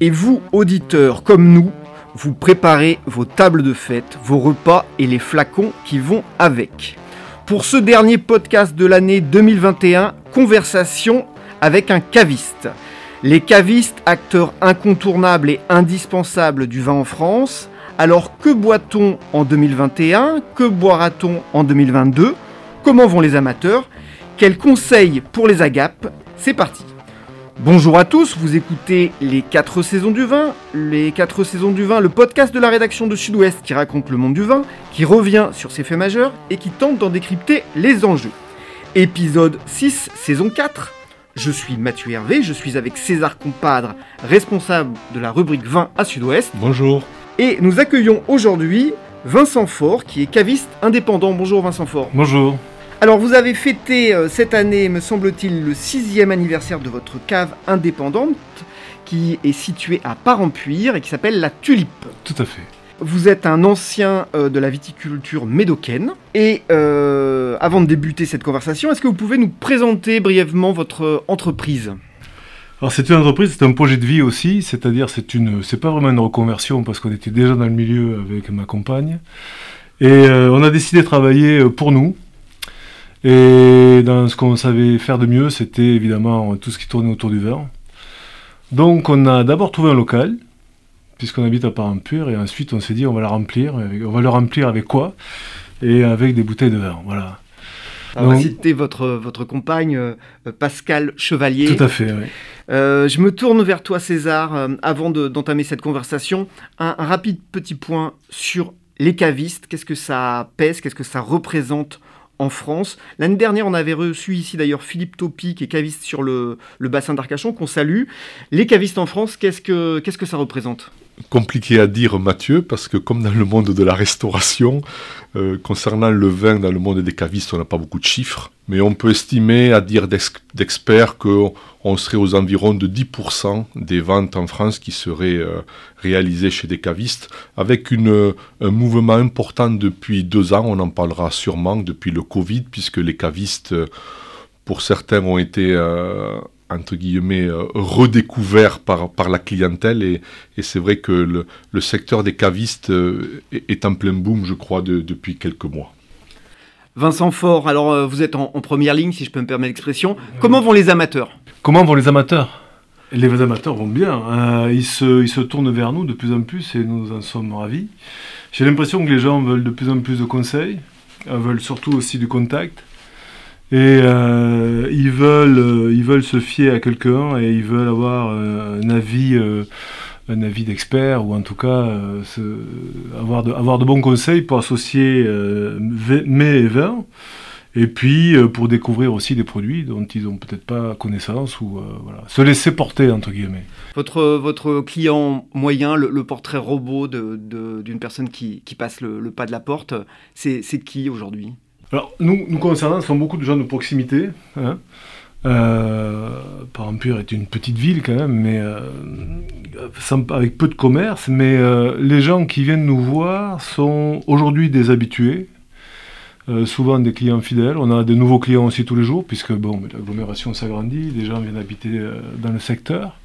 et vous, auditeurs comme nous, vous préparez vos tables de fête, vos repas et les flacons qui vont avec. Pour ce dernier podcast de l'année 2021, conversation avec un caviste. Les cavistes, acteurs incontournables et indispensables du vin en France. Alors que boit-on en 2021 Que boira-t-on en 2022 Comment vont les amateurs? Quels conseils pour les agapes? C'est parti Bonjour à tous, vous écoutez les 4 saisons du vin, les 4 saisons du vin, le podcast de la rédaction de Sud-Ouest qui raconte le monde du vin, qui revient sur ses faits majeurs et qui tente d'en décrypter les enjeux. Épisode 6, saison 4. Je suis Mathieu Hervé, je suis avec César Compadre, responsable de la rubrique vin à Sud-Ouest. Bonjour. Et nous accueillons aujourd'hui Vincent Faure, qui est caviste indépendant. Bonjour Vincent Faure. Bonjour. Alors vous avez fêté euh, cette année, me semble-t-il, le sixième anniversaire de votre cave indépendante qui est située à Parampuire et qui s'appelle la Tulipe. Tout à fait. Vous êtes un ancien euh, de la viticulture médocaine. Et euh, avant de débuter cette conversation, est-ce que vous pouvez nous présenter brièvement votre entreprise? Alors c'est une entreprise, c'est un projet de vie aussi, c'est-à-dire c'est une, c'est pas vraiment une reconversion parce qu'on était déjà dans le milieu avec ma compagne. Et on a décidé de travailler pour nous, et dans ce qu'on savait faire de mieux, c'était évidemment tout ce qui tournait autour du vin. Donc on a d'abord trouvé un local, puisqu'on habite à Parampure, et ensuite on s'est dit on va la remplir. On va le remplir avec quoi? Et avec des bouteilles de vin, voilà. Alors, Donc- citer votre, votre compagne euh, Pascal Chevalier. Tout à fait, oui. Euh, je me tourne vers toi César, euh, avant de- d'entamer cette conversation. Un, un rapide petit point sur les cavistes. Qu'est-ce que ça pèse? Qu'est-ce que ça représente en France L'année dernière, on avait reçu ici d'ailleurs Philippe Topi, qui est caviste sur le, le bassin d'Arcachon, qu'on salue. Les cavistes en France, qu'est-ce que, qu'est-ce que ça représente? Compliqué à dire, Mathieu, parce que comme dans le monde de la restauration, euh, concernant le vin dans le monde des cavistes, on n'a pas beaucoup de chiffres, mais on peut estimer, à dire d'ex- d'experts, qu'on on serait aux environs de 10% des ventes en France qui seraient euh, réalisées chez des cavistes, avec un mouvement important depuis deux ans, on en parlera sûrement depuis le Covid, puisque les cavistes, pour certains, ont été... euh, entre guillemets, euh, redécouverts par, par la clientèle et, et c'est vrai que le, le secteur des cavistes euh, est, en plein boom, je crois, de- depuis quelques mois. Vincent Fort, alors euh, vous êtes en, en première ligne, si je peux me permettre l'expression. Comment vont les amateurs? Comment vont les amateurs? Les amateurs vont bien. euh, ils, se, ils se tournent vers nous de plus en plus et nous en sommes ravis. J'ai l'impression que les gens veulent de plus en plus de conseils, veulent surtout aussi du contact. Et euh, ils, veulent, euh, ils veulent se fier à quelqu'un et ils veulent avoir euh, un avis, un avis d'expert ou en tout cas avoir, de, avoir de bons conseils pour associer mets et vin. Et puis pour découvrir aussi des produits dont ils n'ont peut-être pas connaissance ou voilà, se laisser porter entre guillemets. Votre, votre client moyen, le, portrait robot de- de- d'une personne qui, qui passe le, le pas de la porte, c'est qui aujourd'hui? Alors nous, nous concernant, ce sont beaucoup de gens de proximité. Hein. Euh, est une petite ville quand même, mais euh, avec peu de commerce. Mais euh, les gens qui viennent nous voir sont aujourd'hui des habitués. euh, souvent des clients fidèles. On a de nouveaux clients aussi tous les jours, puisque bon, l'agglomération s'agrandit, des gens viennent habiter dans le secteur.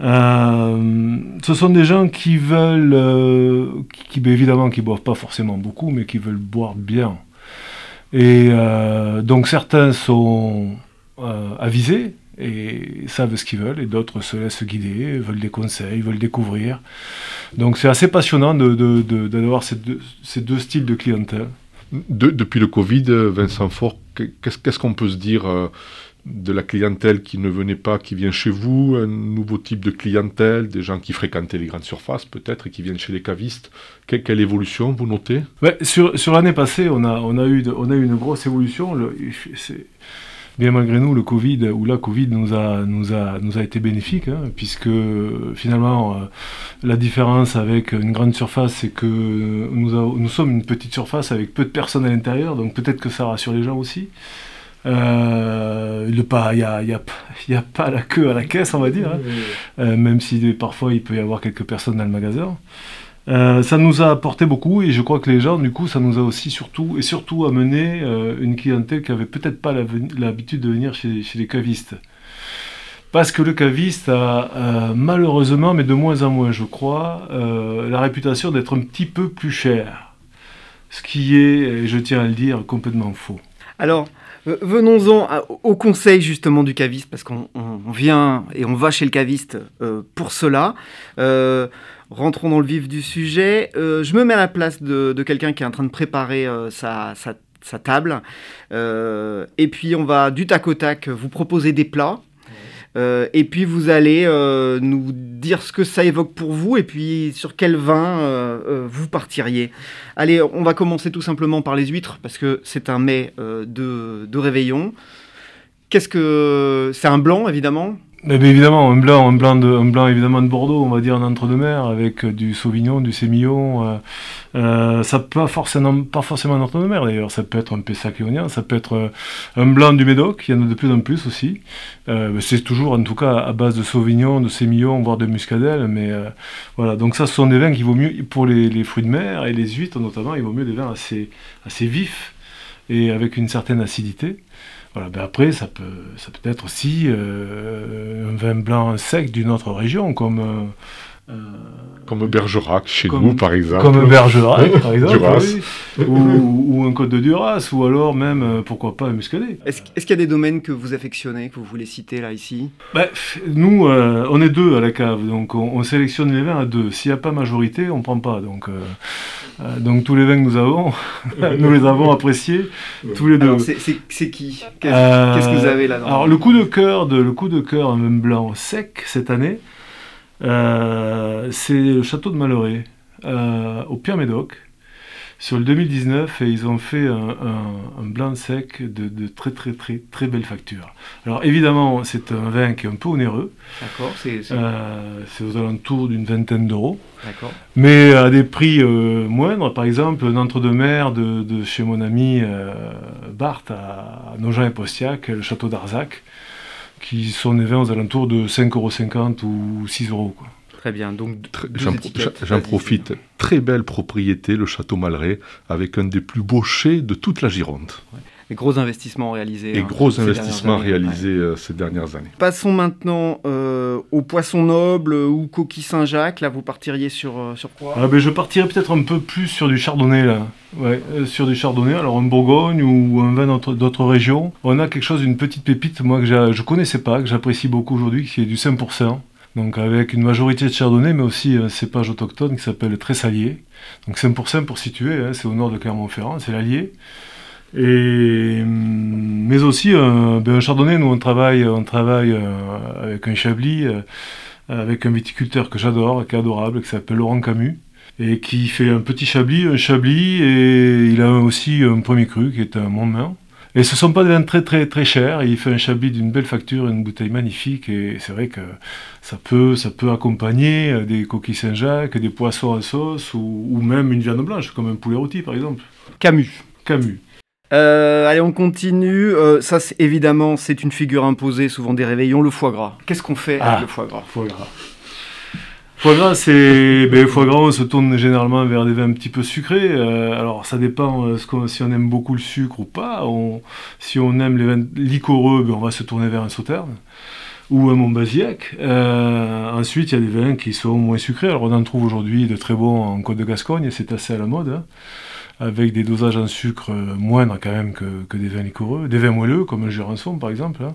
Ce sont des gens qui veulent, euh, qui, qui, évidemment, qui boivent pas forcément beaucoup, mais qui veulent boire bien. Et euh, donc certains sont euh, avisés et savent ce qu'ils veulent, et d'autres se laissent guider, veulent des conseils, veulent découvrir. Donc c'est assez passionnant d'avoir de, ces, deux, styles de clientèle. depuis le Covid, Vincent Fort, qu'est-ce qu'on peut se dire de la clientèle qui ne venait pas, qui vient chez vous, un nouveau type de clientèle, des gens qui fréquentaient les grandes surfaces peut-être et qui viennent chez les cavistes. quelle évolution vous notez? Sur, sur l'année passée, on a, on, a eu on a eu une grosse évolution. bien malgré nous, le Covid ou la Covid nous a, nous a, nous a été bénéfique, hein, puisque finalement, euh, la différence avec une grande surface, c'est que nous sommes une petite surface avec peu de personnes à l'intérieur, donc peut-être que ça rassure les gens aussi. Euh, il n'y a, y a, y a, pas la queue à la caisse, on va dire, hein. euh, même si parfois il peut y avoir quelques personnes dans le magasin. Euh, ça nous a apporté beaucoup et je crois que les gens, du coup, ça nous a aussi surtout et surtout amené une clientèle qui avait peut-être pas l'habitude de venir chez, chez, les cavistes. Parce que le caviste a malheureusement, mais de moins en moins, je crois, la réputation d'être un petit peu plus cher. Ce qui est, et je tiens à le dire, complètement faux. Alors, Venons-en au conseil justement du caviste, parce qu'on vient et on va chez le caviste euh, pour cela. Euh, rentrons dans le vif du sujet. Euh, je me mets à la place de, quelqu'un qui est en train de préparer sa, sa, table. et puis on va du tac au tac vous proposer des plats. Euh, et puis vous allez euh, nous dire ce que ça évoque pour vous et puis sur quel vin euh, vous partiriez. Allez, on va commencer tout simplement par les huîtres parce que c'est un mets de, de réveillon. Qu'est-ce que c'est un blanc évidemment mais évidemment, un blanc, un blanc, de, un blanc évidemment de Bordeaux, on va dire un entre-deux-mer, avec du Sauvignon, du Sémillon. Euh, euh, ça peut pas forcément, pas forcément entre-deux-mer d'ailleurs, ça peut être un Pessac léonien, ça peut être euh, un blanc du Médoc, il y en a de plus en plus aussi. c'est toujours en tout cas à base de Sauvignon, de Sémillon, voire de Muscadelle, mais voilà. Donc ça, ce sont des vins qui vaut mieux pour les, les, fruits de mer et les huîtres notamment, il vaut mieux des vins assez, assez vifs et avec une certaine acidité. Voilà, ben après, ça peut, ça peut être aussi euh, un vin blanc sec d'une autre région, comme. Euh, euh, comme Bergerac, chez nous, par exemple. Comme Bergerac, par exemple. ou, un Côte de Duras, ou alors même, pourquoi pas, un Muscadet. Est-ce qu'il y a des domaines que vous affectionnez, que vous voulez citer là, ici? Ben, Nous, on est deux à la cave, donc on, sélectionne les vins à deux. S'il n'y a pas majorité, on ne prend pas. Donc, euh, donc tous les vins que nous avons, nous les avons appréciés tous les deux. C'est qui? Qu'est-ce que vous avez là Alors le coup de cœur de le coup de cœur un vin blanc sec cette année, euh, c'est le château de Malloret euh, au Pierre Médoc sur le 2019 et ils ont fait un, blanc sec de, très très très très belle facture. Alors évidemment c'est un vin qui est un peu onéreux. D'accord. C'est euh, aux alentours d'une vingtaine d'euros. D'accord. Mais à des prix moindres. Par exemple un entre-deux-mer de, chez mon ami Barthes à, Nogent et Postiac, le château d'Arzac, qui sont des vins aux alentours de 5,50€ ou 6 euros. Très bien. Donc, j'en profite. Très belle propriété, le château Malray, avec un des plus beaux chais de toute la Gironde. Et gros investissements réalisés. Et hein, gros investissements réalisés euh, ces dernières années. Passons maintenant euh, au poisson noble ou coquille Saint-Jacques. Là, vous partiriez sur, euh, sur quoi? Ah ben, Je partirais peut-être un peu plus sur du chardonnay. Là. Ouais, sur du chardonnay, alors en Bourgogne ou un vin d'autres régions. On a quelque chose, une petite pépite, moi que je ne connaissais pas, que j'apprécie beaucoup aujourd'hui, qui est du 5% donc avec une majorité de chardonnay, mais aussi un cépage autochtone qui s'appelle Tressalier. Donc 5% pour situer, hein, c'est au nord de Clermont-Ferrand, c'est l'Allier. Et, hum, mais aussi ben, un chardonnay, nous on travaille, on travaille euh, avec un chablis, euh, avec un viticulteur que j'adore, qui est adorable, qui s'appelle Laurent Camus, et qui fait un petit chablis, un chablis, et il a aussi un premier cru qui est un Montmain. Et ce ne sont pas des vins très très très chers. Il fait un chablis d'une belle facture, une bouteille magnifique. Et c'est vrai que ça peut, ça peut accompagner euh, des coquilles Saint-Jacques, des poissons à sauce ou, même une viande blanche, comme un poulet rôti par exemple. Camus. Camus. Euh, allez, on continue. Euh, ça, évidemment, c'est une figure imposée, souvent des réveillons, le foie gras. Qu'est-ce qu'on fait avec ah, le foie gras? Foie gras. Foie gras, c'est. Ben, foie gras, on se tourne généralement vers des vins un petit peu sucrés. Euh, alors, ça dépend euh, si on aime beaucoup le sucre ou pas. si on aime les vins liquoreux, ben, on va se tourner vers un sauterne ou un Montbazillac. Euh, ensuite, il y a des vins qui sont moins sucrés. Alors, on en trouve aujourd'hui de très bons en Côte de Gascogne, c'est assez à la mode. Hein, avec des dosages en sucre moindres quand même que, des vins liquoreux. Des vins moelleux, comme le Jurançon par exemple. Hein.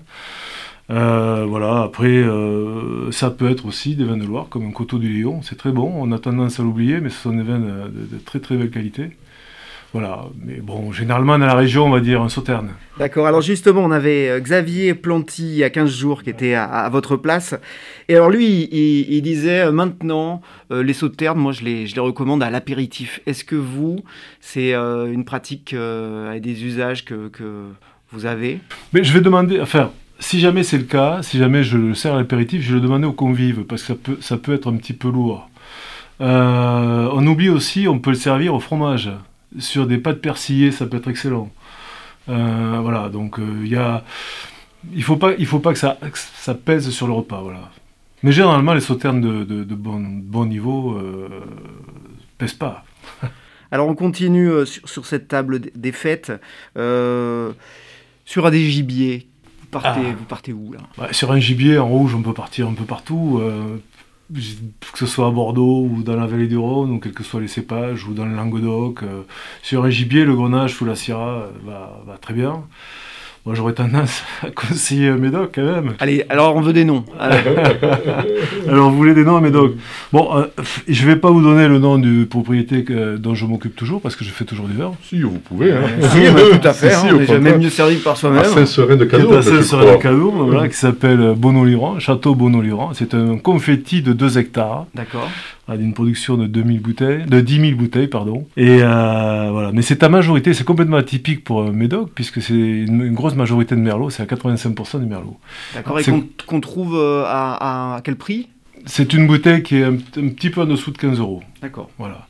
Euh, voilà, après, euh, ça peut être aussi des vins de Loire, comme un coteau du Lion, c'est très bon, on a tendance à l'oublier, mais ce sont des vins de très très belle qualité. Voilà, mais bon, généralement dans la région, on va dire un sauterne. D'accord, alors justement, on avait euh, Xavier Planty il y a 15 jours qui était à, à votre place. Et alors lui, il, il disait euh, maintenant, euh, les sauternes, moi je les, je les recommande à l'apéritif. Est-ce que vous, c'est euh, une pratique euh, et des usages que, que vous avez? Mais je vais demander, enfin, si jamais c'est le cas, si jamais je le sers à l'apéritif, je vais le demander aux convives, parce que ça peut, ça peut être un petit peu lourd. On oublie aussi, on peut le servir au fromage. Sur des pâtes persillées, ça peut être excellent. Euh, voilà, donc euh, il y a... Il faut pas, il faut pas que ça, que ça pèse sur le repas, voilà. Mais généralement, les sauternes de, de, de bon, bon niveau euh, pèsent pas. Alors on continue euh, sur, sur cette table des fêtes. Euh, sur un des gibiers, vous partez, Ah. vous partez où là? Ouais, sur un gibier en rouge, on peut partir un peu partout, euh, que ce soit à Bordeaux ou dans la vallée du Rhône, ou quels que soient les cépages, ou dans le Languedoc. euh. sur un gibier, le grenage sous la syrah euh, va, va très bien. Moi, j'aurais tendance à conseiller médoc quand même. Allez, alors on veut des noms. Alors, vous voulez des noms à médoc? Bon, euh, je vais pas vous donner le nom du propriété que- dont je m'occupe toujours, parce que je fais toujours du vin. Si, vous pouvez. Hein. si, bah, tout à fait, Si, hein, on est jamais mieux servi que par soi-même. À Saint-Serin-de-Cadour, voilà, qui s'appelle Bonoliran, Château Bonoliran. C'est un confetti de 2 hectares. D'accord. Ah, d'une production de 2000 bouteilles, de 10 000 bouteilles, pardon. Et euh, voilà. Mais c'est ta majorité, c'est complètement atypique pour un Médoc, puisque c'est une, une grosse majorité de Merlot, c'est à 85% du Merlot. D'accord. Et qu'on trouve euh, à, quel prix? C'est une bouteille qui est un, un petit peu en dessous de 15 euros. D'accord. Voilà.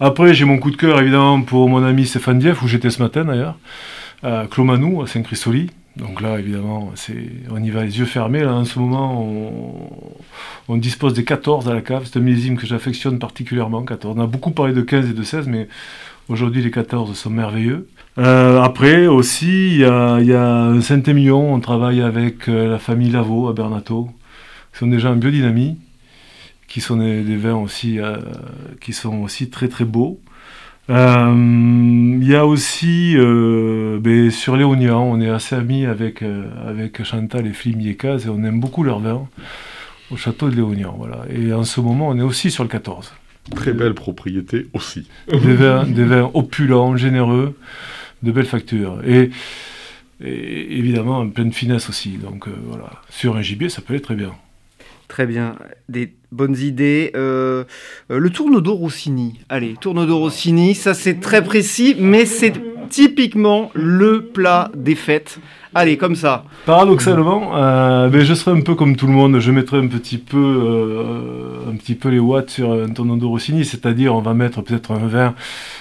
Après, j'ai mon coup de cœur, évidemment, pour mon ami Stéphane Dieff, où j'étais ce matin d'ailleurs, à Clomanou, à Saint-Christoli. Donc là, évidemment, on y va les yeux fermés. Là, en ce moment, on, on dispose des 14 à la cave. C'est un millésime que j'affectionne particulièrement, 14. On a beaucoup parlé de 15 et de 16, mais aujourd'hui, les 14 sont merveilleux. Euh, après, aussi, il y a, y Saint-Émilion. On travaille avec euh, la famille Lavaux à Bernato, qui sont déjà en biodynamie, qui sont des, des vins aussi, euh, qui sont aussi très très beaux. Euh, Il y a aussi, euh, ben, sur Léognan, on est assez amis avec, euh, avec Chantal et Philippe Miekaz et on aime beaucoup leurs vins au château de Léognan. Voilà. Et en ce moment, on est aussi sur le 14. Très belle propriété aussi. Des vins, des vins opulents, généreux, de belles factures. Et, et évidemment, en pleine finesse aussi. Donc euh, voilà, sur un gibier, ça peut aller très bien. Très bien. Des bonnes idées. Euh, euh, le tourneau Rossini. Allez, tourneau Rossini, ça c'est très précis, mais c'est typiquement le plat des fêtes. Allez, comme ça. Paradoxalement, euh, ben, je serais un peu comme tout le monde. Je mettrais un petit peu, euh, un petit peu les watts sur un tonneau de Rossini, c'est-à-dire on va mettre peut-être un vin,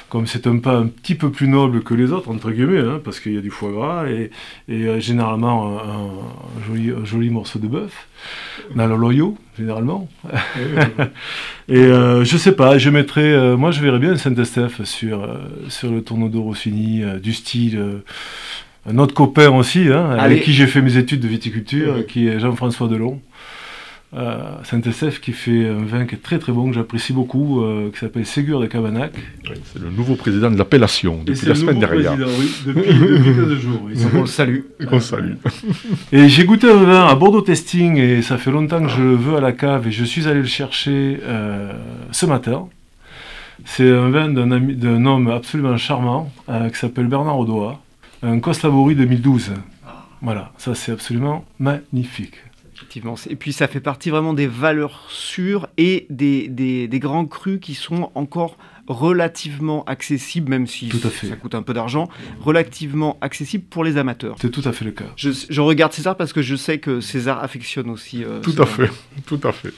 comme c'est un pas un petit peu plus noble que les autres entre guillemets, hein, parce qu'il y a du foie gras et, et, euh, généralement un, un joli, un joli morceau de bœuf dans le loyau généralement. et euh, je sais pas, je mettrais, euh, moi je verrais bien un Saint-Estèphe sur euh, sur le tourneau de Rossini euh, du style. Un autre copain aussi, hein, avec qui j'ai fait mes études de viticulture, qui est Jean-François Delon. Euh, Saint-Estèphe qui fait un vin qui est très très bon, que j'apprécie beaucoup, euh, qui s'appelle Ségur de Cabanac. Oui, c'est le nouveau président de l'appellation depuis la le semaine dernière. président, oui, depuis, depuis 15 jours. oui. On le salue. Qu'on salue. Et j'ai goûté un vin à Bordeaux Testing et ça fait longtemps que je le veux à la cave et je suis allé le chercher euh, ce matin. C'est un vin d'un ami- d'un homme absolument charmant euh, qui s'appelle Bernard Audois, un Costabori 2012. Voilà, ça c'est absolument magnifique. Effectivement. Et puis ça fait partie vraiment des valeurs sûres et des, des, des grands crus qui sont encore relativement accessibles, même si Tout à fait. ça coûte un peu d'argent, relativement accessibles pour les amateurs. C'est tout à fait le cas. Je, je regarde César parce que je sais que César affectionne aussi. euh, Tout à fait. Tout à fait.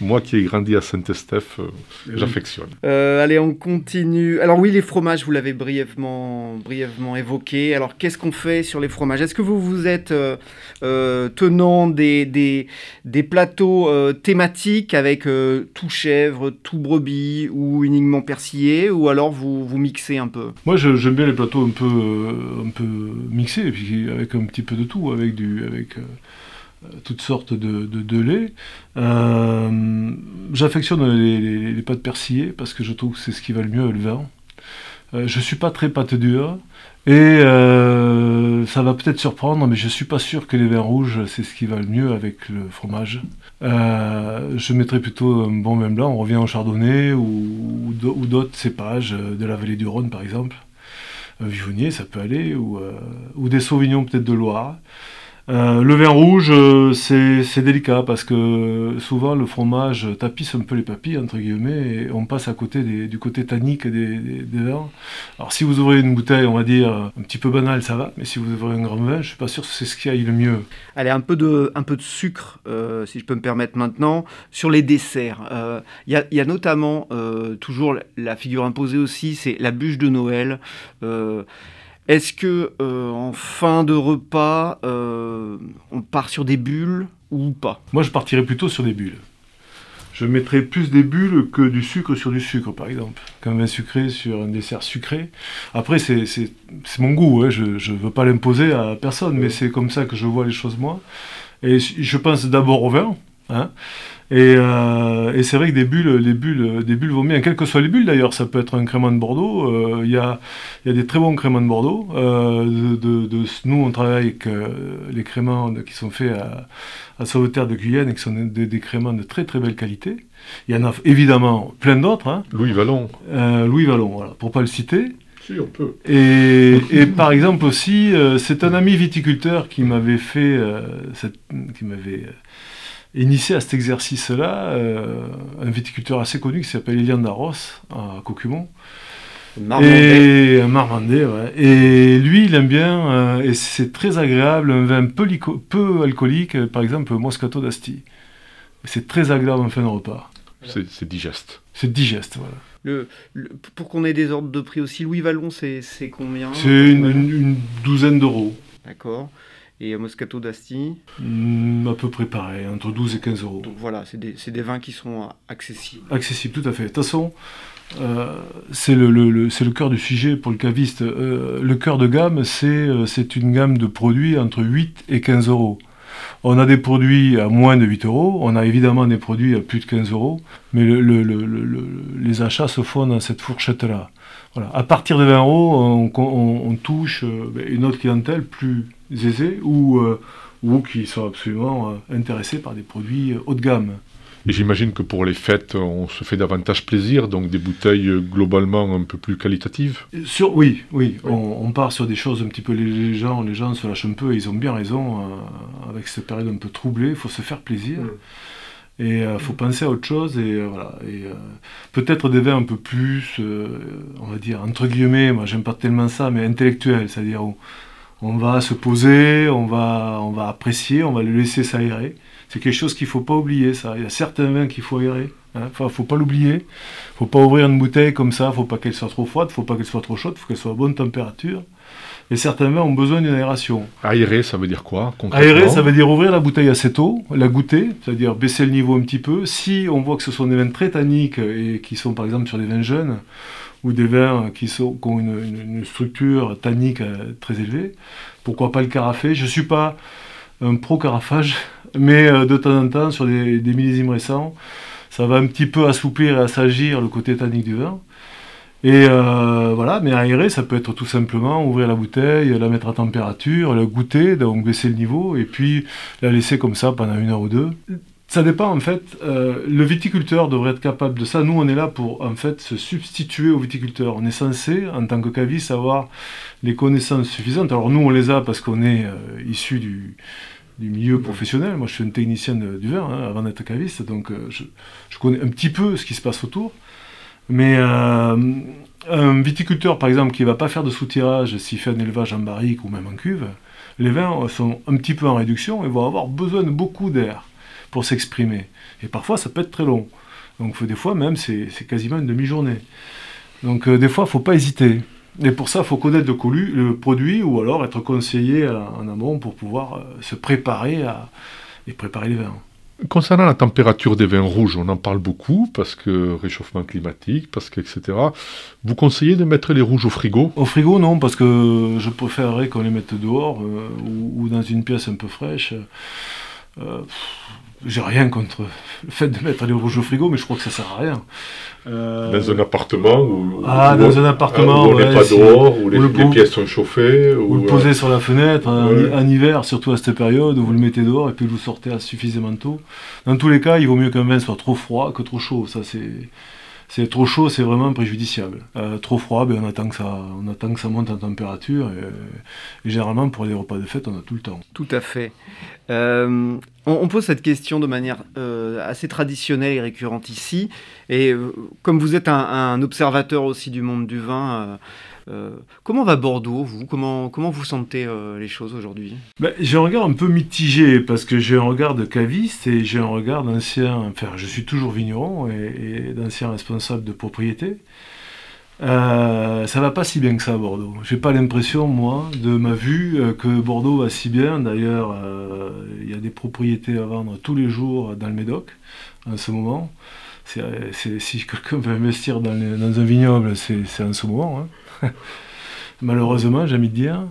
Moi qui ai grandi à Saint-Estèphe, euh, j'affectionne. Euh, allez, on continue. Alors oui, les fromages, vous l'avez brièvement, brièvement évoqué. Alors qu'est-ce qu'on fait sur les fromages? Est-ce que vous vous êtes euh, tenant des, des, des plateaux thématiques avec tout chèvre, tout brebis ou uniquement persillé? Ou alors vous, vous mixez un peu? Moi, j'aime bien les plateaux un peu, un peu mixés, et puis avec un petit peu de tout, avec, du, avec toutes sortes de, de, de lait. Euh, J'affectionne les, pâtes persillées parce que je trouve que c'est ce qui va le mieux le vin. Euh, je suis pas très pâte dure. Et euh, ça va peut-être surprendre, mais je suis pas sûr que les vins rouges, c'est ce qui va le mieux avec le fromage. Euh, je mettrais plutôt un bon vin blanc. On revient au chardonnay ou, d'autres cépages de la vallée du Rhône, par exemple. Un vivonnier, ça peut aller, ou des sauvignons peut-être de Loire. Euh, le vin rouge, euh, c'est délicat parce que souvent le fromage tapisse un peu les papilles, entre guillemets, et on passe à côté du côté tannique des, vins. Alors si vous ouvrez une bouteille, on va dire, un petit peu banale, ça va, mais si vous ouvrez un grand vin, je suis pas sûr que c'est ce qui aille le mieux. Allez, un peu de, un peu de sucre, euh, si je peux me permettre maintenant, sur les desserts. Il y, a notamment, toujours la figure imposée aussi, c'est la bûche de Noël. Est-ce que euh, en fin de repas, euh, on part sur des bulles ou pas? Moi, je partirais plutôt sur des bulles. Je mettrais plus des bulles que du sucre sur du sucre, par exemple. Qu'un vin sucré sur un dessert sucré. Après, c'est mon goût, hein. je ne veux pas l'imposer à personne, mais c'est comme ça que je vois les choses moi. Et je pense d'abord au vin. Hein. Euh, et, c'est vrai que des bulles, les bulles, des bulles vaut bien, quelles que soient les bulles d'ailleurs, ça peut être un crément de Bordeaux. Euh, il y, a, des très bons créments de Bordeaux. Euh, de, nous, on travaille avec les créments qui sont faits à, à Sauveterre de Guyane et qui sont des, des, créments de très très belle qualité. Il y en a évidemment plein d'autres. Hein. Louis Vallon. Louis Vallon, voilà, pour pas le citer. Si, on peut. Et, et par exemple aussi, c'est un ami viticulteur qui m'avait fait, cette, qui m'avait initié à cet exercice-là euh, un viticulteur assez connu qui s'appelle Elian Darros à Cocumont. Et un Marmandais, ouais. Et lui, il aime bien, euh, et c'est très agréable, un vin peu, peu alcoolique, par exemple Moscato d'Asti. C'est très agréable en fin de repas. C'est digeste. C'est digeste, voilà. Le, pour qu'on ait des ordres de prix aussi, Louis Vallon, c'est combien? C'est une, douzaine d'euros. D'accord. Et Moscato d'Asti mm, À peu près pareil, entre 12 et 15 euros. Donc voilà, c'est des, des, vins qui sont accessibles. Accessibles, tout à fait. De toute façon, euh, c'est le, le, le cœur du sujet pour le caviste. Euh, le cœur de gamme, euh, c'est une gamme de produits entre 8 et 15 euros. On a des produits à moins de 8 euros, on a évidemment des produits à plus de 15 euros, mais les achats se font dans cette fourchette-là. Voilà. À partir de 20 euros, on, on touche une autre clientèle plus aisés ou, euh, ou qui sont absolument euh, intéressés par des produits euh, haut de gamme. Et j'imagine que pour les fêtes, on se fait davantage plaisir, donc des bouteilles globalement un peu plus qualitatives sur, Oui, oui, On, part sur des choses un petit peu... Gens, les gens se lâchent un peu, et ils ont bien raison, avec cette période un peu troublée, il faut se faire plaisir. Et il faut penser à autre chose, et voilà. Et peut-être des vins un peu plus, on va dire, entre guillemets, moi j'aime pas tellement ça, mais intellectuels, c'est-à-dire on va se poser, on va, on va apprécier, on va le laisser s'aérer. C'est quelque chose qu'il ne faut pas oublier, ça. Il y a certains vins qu'il faut aérer. Hein. Enfin, faut pas l'oublier. faut pas ouvrir une bouteille comme ça, faut pas qu'elle soit trop froide, faut pas qu'elle soit trop chaude, faut qu'elle soit à bonne température. Et certains vins ont besoin d'une aération. Aérer, ça veut dire quoi Aérer, ça veut dire ouvrir la bouteille assez tôt, la goûter, c'est-à-dire baisser le niveau un petit peu. Si on voit que ce sont des vins très tanniques et qui sont par exemple sur des vins jeunes, ou des vins qui, sont, ont une, structure tannique euh, très élevée. Pourquoi pas le carafé Je ne suis pas un pro-carafage, mais euh, de temps en temps, sur des, millésimes récents, ça va un petit peu assouplir et assagir le côté tannique du vin. Et euh, voilà, mais aérer, ça peut être tout simplement ouvrir la bouteille, la mettre à température, la goûter, donc baisser le niveau, et puis la laisser comme ça pendant une heure ou deux. Ça dépend en fait. Euh, le viticulteur devrait être capable de ça. Nous, on est là pour en fait se substituer au viticulteur. On est censé, en tant que caviste, avoir les connaissances suffisantes. Alors nous, on les a parce qu'on est euh, issu du, milieu professionnel. Moi, je suis un technicien du vin hein, avant d'être caviste, donc euh, je, connais un petit peu ce qui se passe autour. Mais un viticulteur, par exemple, qui ne va pas faire de soutirage s'il fait un élevage en barrique ou même en cuve, les vins sont un petit peu en réduction et vont avoir besoin de beaucoup d'air pour s'exprimer. Et parfois, ça peut être très long. Donc des fois même, c'est quasiment une demi-journée. Donc euh, des fois, il ne faut pas hésiter. Et pour ça, il faut connaître le, produit ou alors être conseillé en amont pour pouvoir euh, se préparer et préparer les vins. Concernant la température des vins rouges, on en parle beaucoup parce que réchauffement climatique, parce que etc. Vous conseillez de mettre les rouges au frigo? Au frigo, non, parce que je préférerais qu'on les mette dehors euh, ou, dans une pièce un peu fraîche j'ai rien contre le fait de mettre les rouges au frigo, mais je crois que ça sert à rien. Euh, dans un appartement où, ah, dans un appartement où on n'est pas dehors, où, les, pièces sont chauffées. Ou le posez sur la fenêtre en, hiver, surtout à cette période, où vous le mettez dehors et puis vous sortez à suffisamment tôt. Dans tous les cas, il vaut mieux qu'un vin soit trop froid que trop chaud. Ça, c'est c'est trop chaud, c'est vraiment préjudiciable. Euh, trop froid, ben, on, attend que ça, on attend que ça monte en température. Généralement, pour les repas de fête, on a tout le temps. Tout à fait. Euh, on, pose cette question de manière euh, assez traditionnelle et récurrente ici. Et comme vous êtes un, observateur aussi du monde du vin, euh, comment va Bordeaux, vous? Comment, comment vous sentez euh, les choses aujourd'hui? Ben, J'ai un regard un peu mitigé parce que j'ai un regard de caviste et j'ai un regard d'ancien. Enfin, je suis toujours vigneron et, d'ancien responsable de propriété. Euh, ça va pas si bien que ça à Bordeaux. J'ai pas l'impression, moi, de ma vue, que Bordeaux va si bien. D'ailleurs, il y a des propriétés à vendre tous les jours dans le Médoc en ce moment. si quelqu'un veut investir dans, un vignoble, c'est en ce moment. Hein. malheureusement, j'ai envie de dire.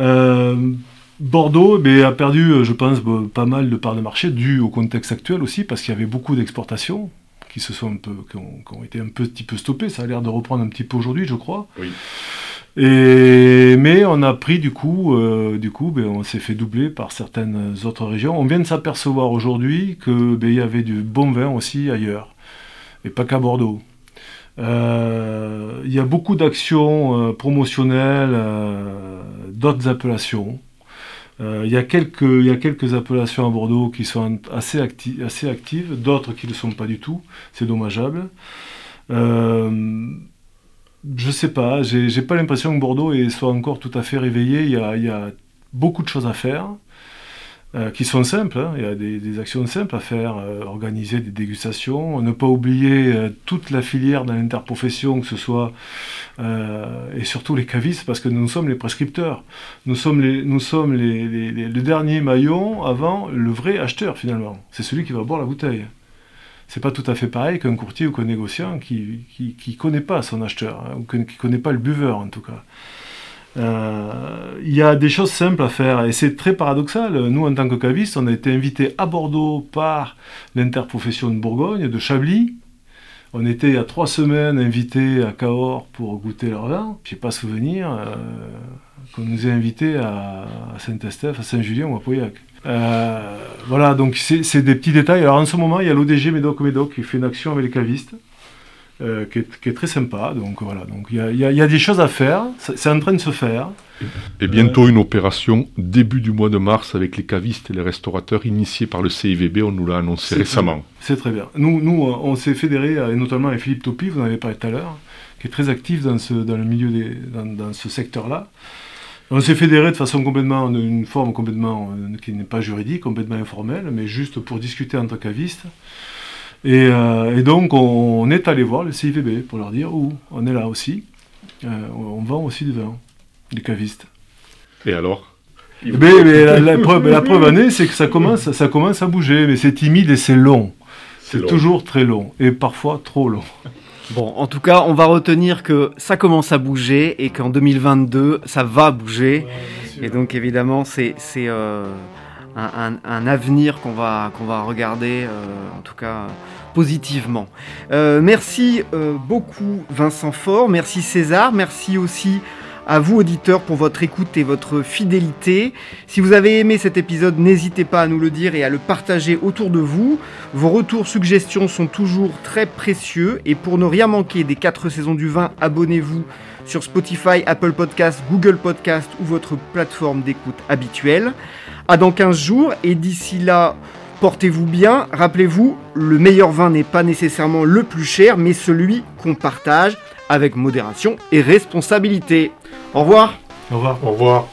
Euh, Bordeaux eh a perdu, euh, je pense, pas mal de parts de marché, dû au contexte actuel aussi, parce qu'il y avait beaucoup d'exportations qui se sont un peu, qui ont, été un petit peu stoppées. Ça a l'air de reprendre un petit peu aujourd'hui, je crois. Et, mais on a pris du coup, euh, du coup, ben, on s'est fait doubler par certaines autres régions. On vient de s'apercevoir aujourd'hui qu'il ben, y avait du bon vin aussi ailleurs, et pas qu'à Bordeaux. Euh, il y a beaucoup d'actions euh, promotionnelles, euh, d'autres appellations. Il y, a quelques, y a quelques appellations à Bordeaux qui sont assez, assez actives, d'autres qui ne le sont pas du tout. C'est dommageable. je sais pas, j'ai pas l'impression que Bordeaux soit encore tout à fait réveillé. Il y a, il y a beaucoup de choses à faire. Euh, qui sont simples. Hein. Il y a des, actions simples à faire, euh, organiser des dégustations, ne pas oublier euh, toute la filière dans l'interprofession, que ce soit et surtout les cavistes, parce que nous sommes les prescripteurs. Nous sommes, les, nous sommes le dernier maillon avant le vrai acheteur finalement. C'est celui qui va boire la bouteille. C'est pas tout à fait pareil qu'un courtier ou qu'un négociant qui, connaît pas son acheteur, hein, ou qui connaît pas le buveur en tout cas. Euh, il y a des choses simples à faire et c'est très paradoxal. Nous, en tant que cavistes, on a été invités à Bordeaux par l'interprofession de Bourgogne, de Chablis. On était il y a trois semaines invités à Cahors pour goûter leur vin. Je n'ai pas souvenir euh, qu'on nous ait invités à, Saint-Estèphe, à Saint-Julien ou à Pauillac. Euh, voilà, donc c'est des petits détails. Alors en ce moment, il y a l'ODG Médoc Médoc qui fait une action avec les cavistes. Euh, qui, est, très sympa. Donc voilà, donc il y, y, a des choses à faire. C'est en train de se faire. Et bientôt une opération début du mois de mars avec les cavistes et les restaurateurs initiée par le CIVB. On nous l'a annoncé récemment. C'est très bien. Nous, nous on s'est fédéré, et notamment avec Philippe Topi, vous en avez parlé tout à l'heure, qui est très actif dans, ce, dans le milieu des, dans, dans ce secteur-là. On s'est fédéré de façon complètement, une forme complètement euh, qui n'est pas juridique, complètement informelle, mais juste pour discuter entre cavistes. Euh, et, donc, on, est allé voir le CIVB pour leur dire où on est là aussi. Euh, on vend aussi du vin, du caviste. Et alors? Mais, la, preuve, la preuve année, c'est que ça commence, ça commence à bouger, mais c'est timide et c'est long. C'est toujours très long, et parfois trop long. Bon, en tout cas, on va retenir que ça commence à bouger et qu'en 2022, ça va bouger. et donc, évidemment, c'est euh, un, avenir qu'on va, qu'on va regarder, en tout cas positivement. Euh, merci euh, beaucoup Vincent Fort, merci César, merci aussi à vous auditeurs pour votre écoute et votre fidélité. Si vous avez aimé cet épisode, n'hésitez pas à nous le dire et à le partager autour de vous. Vos retours, suggestions sont toujours très précieux et pour ne rien manquer des 4 saisons du vin, abonnez-vous sur Spotify, Apple Podcast, Google Podcast ou votre plateforme d'écoute habituelle. À dans 15 jours et d'ici là, Portez-vous bien, rappelez-vous, le meilleur vin n'est pas nécessairement le plus cher, mais celui qu'on partage avec modération et responsabilité. Au revoir. Au revoir. Au revoir.